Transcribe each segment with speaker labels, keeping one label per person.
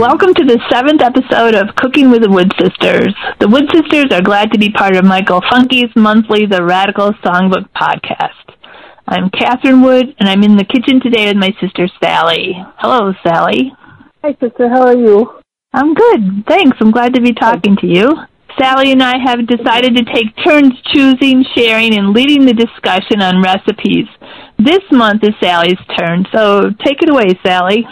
Speaker 1: Welcome to the seventh episode of Cooking with the Wood Sisters. The Wood Sisters are glad to be part of Michael Funky's monthly The Radical Songbook podcast. I'm Catherine Wood, and I'm in the kitchen today with my sister Sally. Hello, Sally.
Speaker 2: Hi, sister. How are you?
Speaker 1: I'm good. Thanks. I'm glad to be talking to you. Sally and I have decided to take turns choosing, sharing, and leading the discussion on recipes. This month is Sally's turn, so take it away, Sally.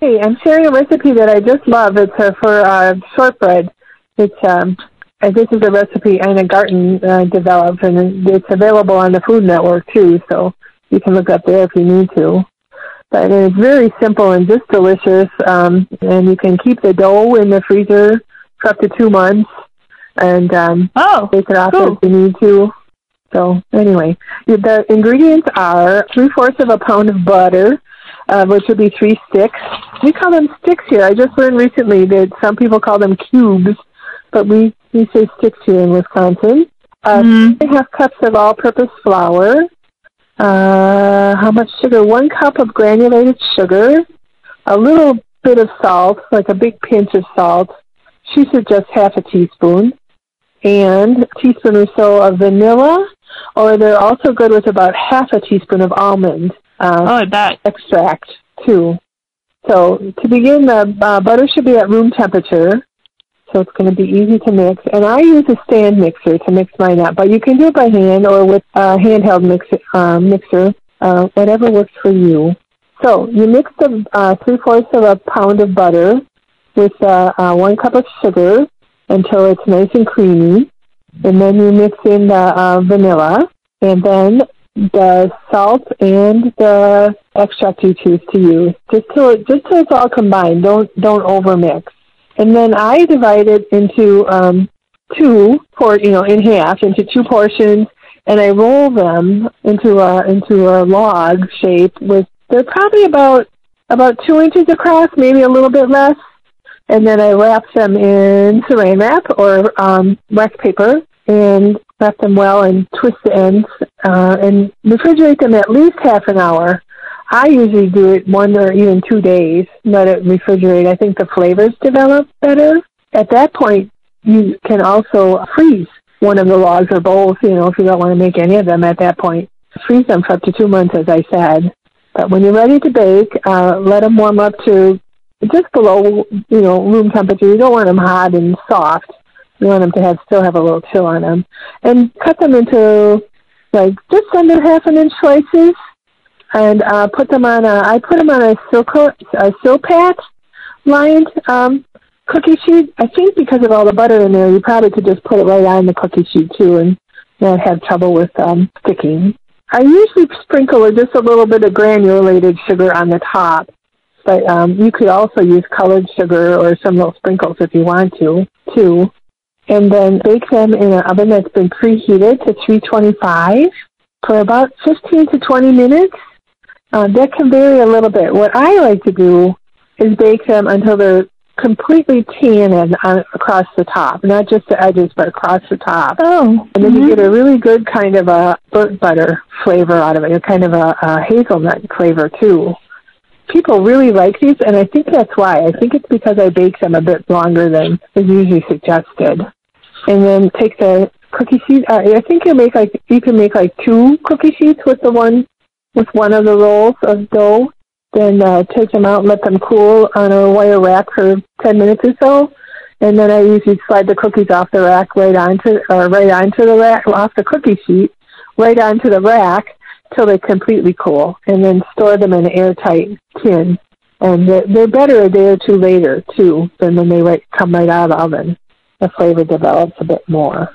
Speaker 2: Hey, I'm sharing a recipe that I just love. It's uh, for uh, shortbread. It's um, this is a recipe Ina Garten uh, developed, and it's available on the Food Network too. So you can look up there if you need to. But it's very simple and just delicious. Um, and you can keep the dough in the freezer for up to two months, and um,
Speaker 1: Oh,
Speaker 2: take it off
Speaker 1: cool.
Speaker 2: if you need to. So anyway, the ingredients are three fourths of a pound of butter, uh, which would be three sticks. We call them sticks here. I just learned recently that some people call them cubes, but we we say sticks here in Wisconsin. Uh,
Speaker 1: Mhm.
Speaker 2: Three and a half cups of all-purpose flour. Uh, how much sugar? One cup of granulated sugar. A little bit of salt, like a big pinch of salt. She suggests half a teaspoon. And a teaspoon or so of vanilla, or they're also good with about half a teaspoon of almond uh,
Speaker 1: Oh, I bet.
Speaker 2: extract too. So to begin, the uh, butter should be at room temperature, so it's going to be easy to mix. And I use a stand mixer to mix mine up, but you can do it by hand or with a handheld mix, uh, mixer, uh, whatever works for you. So you mix the uh, three fourths of a pound of butter with uh, uh, one cup of sugar until it's nice and creamy, and then you mix in the uh, vanilla, and then the salt and the extract you choose to use, just till just till it's all combined. Don't don't overmix. And then I divide it into um, two, por you know, in half into two portions, and I roll them into a into a log shape with. They're probably about about two inches across, maybe a little bit less. And then I wrap them in saran wrap or um, wax paper and wrap them well and twist the ends uh, and refrigerate them at least half an hour. I usually do it one or even two days, let it refrigerate. I think the flavors develop better. At that point, you can also freeze one of the logs or bowls, you know, if you don't want to make any of them at that point. Freeze them for up to two months, as I said. But when you're ready to bake, uh, let them warm up to just below, you know, room temperature. You don't want them hot and soft. You want them to have still have a little chill on them, and cut them into like just under half an inch slices, and uh, put them on a. I put them on a silco a silpat lined um, cookie sheet. I think because of all the butter in there, you probably could just put it right on the cookie sheet too, and not have trouble with um, sticking. I usually sprinkle just a little bit of granulated sugar on the top, but um, you could also use colored sugar or some little sprinkles if you want to, too. And then bake them in an oven that's been preheated to 325 for about 15 to 20 minutes. Uh, that can vary a little bit. What I like to do is bake them until they're completely tannin on, across the top, not just the edges, but across the top.
Speaker 1: Oh.
Speaker 2: And then
Speaker 1: mhm.
Speaker 2: you get a really good kind of a burnt butter flavor out of it, a kind of a, a hazelnut flavor too. People really like these, and I think that's why. I think it's because I bake them a bit longer than is usually suggested. And then take the cookie sheet. Uh, I think you make like you can make like two cookie sheets with the one with one of the rolls of dough. Then uh, take them out and let them cool on a wire rack for ten minutes or so and then I usually slide the cookies off the rack right onto or right onto the rack off the cookie sheet, right onto the rack till they completely cool, and then store them in an airtight tin. And they're, they're better a day or two later too than when they right, come right out of the oven. The flavor develops a bit more.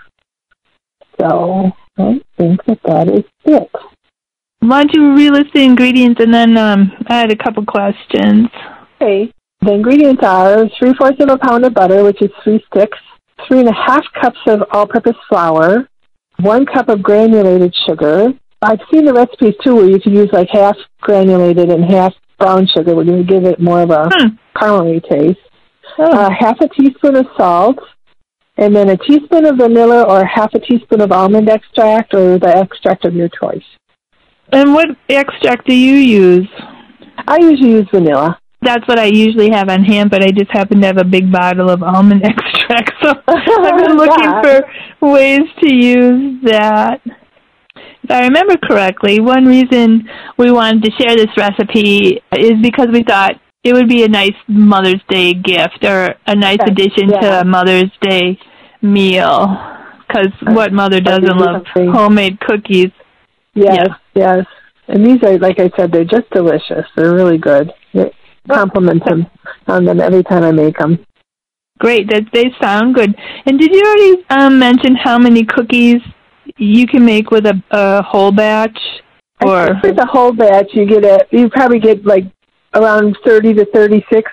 Speaker 2: So I think that that is it.
Speaker 1: Why don't you relist the ingredients and then um, I had a couple questions.
Speaker 2: Okay. The ingredients are three fourths of a pound of butter, which is three sticks, three and a half cups of all-purpose flour, one cup of granulated sugar. I've seen the recipes too where you can use like half granulated and half brown sugar, which would give it more of a
Speaker 1: Hmm.
Speaker 2: caramely taste.
Speaker 1: Oh.
Speaker 2: Uh, half a teaspoon of salt, and then a teaspoon of vanilla or half a teaspoon of almond extract or the extract of your choice.
Speaker 1: and what extract do you use?
Speaker 2: I usually use vanilla.
Speaker 1: That's what I usually have on hand, but I just happen to have a big bottle of almond extract, so I've been looking for ways to use that. If I remember correctly, one reason we wanted to share this recipe is because we thought it would be a nice Mother's Day gift or a nice
Speaker 2: Yes,
Speaker 1: addition
Speaker 2: yeah.
Speaker 1: to a Mother's Day meal. Because what mother doesn't love
Speaker 2: something.
Speaker 1: homemade cookies?
Speaker 2: Yes,
Speaker 1: Yeah.
Speaker 2: yes. And these are, like I said, they're just delicious. They're really good. They compliment them on them every time I make them.
Speaker 1: Great, that they sound good. And did you already um, mention how many cookies you can make with a, a whole batch? Or
Speaker 2: with a whole batch, you get a you probably get like around thirty to thirty six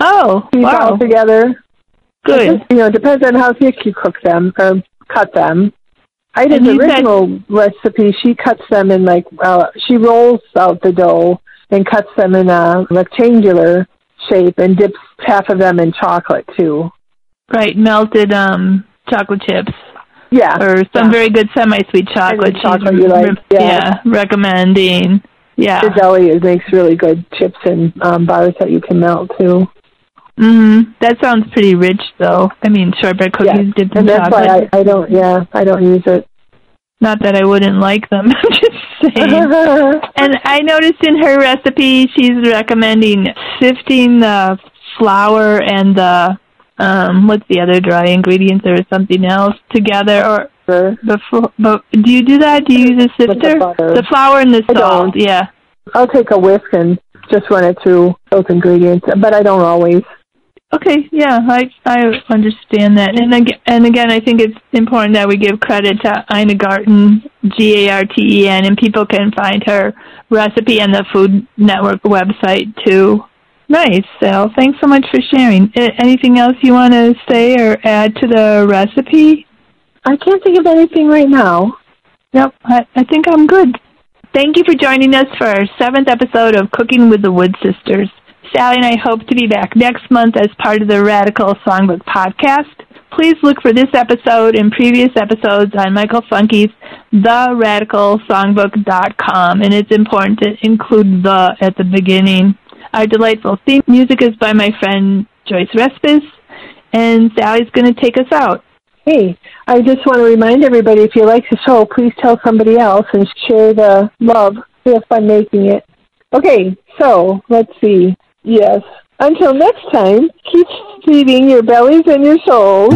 Speaker 1: oh,
Speaker 2: pieces
Speaker 1: wow,
Speaker 2: all together.
Speaker 1: good.
Speaker 2: You know, it depends on how thick you cook them or cut them. Ina's
Speaker 1: And you said-
Speaker 2: original recipe, she cuts them in like uh, she rolls out the dough and cuts them in a rectangular shape and dips half of them in chocolate too.
Speaker 1: Right, melted um chocolate chips
Speaker 2: Yeah,
Speaker 1: or some
Speaker 2: yeah.
Speaker 1: very good semi-sweet chocolate.
Speaker 2: Chocolate you like,
Speaker 1: re-
Speaker 2: yeah.
Speaker 1: recommending. Yeah.
Speaker 2: Ghirardelli's, makes really good chips and um, bars that you can melt too.
Speaker 1: Mhm. That sounds pretty rich, though. I mean, shortbread cookies
Speaker 2: Yeah,
Speaker 1: dipped in
Speaker 2: and that's
Speaker 1: chocolate.
Speaker 2: why I, I don't. Yeah, I don't use it.
Speaker 1: Not that I wouldn't like them. I'm just saying. And I noticed in her recipe she's recommending sifting the flour and the um what's the other dry ingredients or something else together or
Speaker 2: Sure.
Speaker 1: before but do you do that? Do you use a
Speaker 2: With the
Speaker 1: sifter? The flour and the salt, yeah.
Speaker 2: I'll take a whisk and just run it through those ingredients, but I don't always.
Speaker 1: Okay, yeah, I I understand that, and again, and again, I think it's important that we give credit to Ina Garten, G A R T E N, and people can find her recipe on the Food Network website too. Nice, Sal. Thanks so much for sharing. Anything else you want to say or add to the recipe?
Speaker 2: I can't think of anything right now.
Speaker 1: Nope, I, I think I'm good. Thank you for joining us for our seventh episode of Cooking with the Wood Sisters. Sally and I hope to be back next month as part of the Radical Songbook podcast. Please look for this episode and previous episodes on Michael Funky's TheRadicalSongbook.com, and it's important to include the at the beginning. Our delightful theme music is by my friend Joyce Respis, and Sally's going to take us out.
Speaker 2: Hey, I just want to remind everybody if you like the show, please tell somebody else and share the love if I'm making it. Okay, so let's see. Yes. Until next time, keep feeding your bellies and your souls.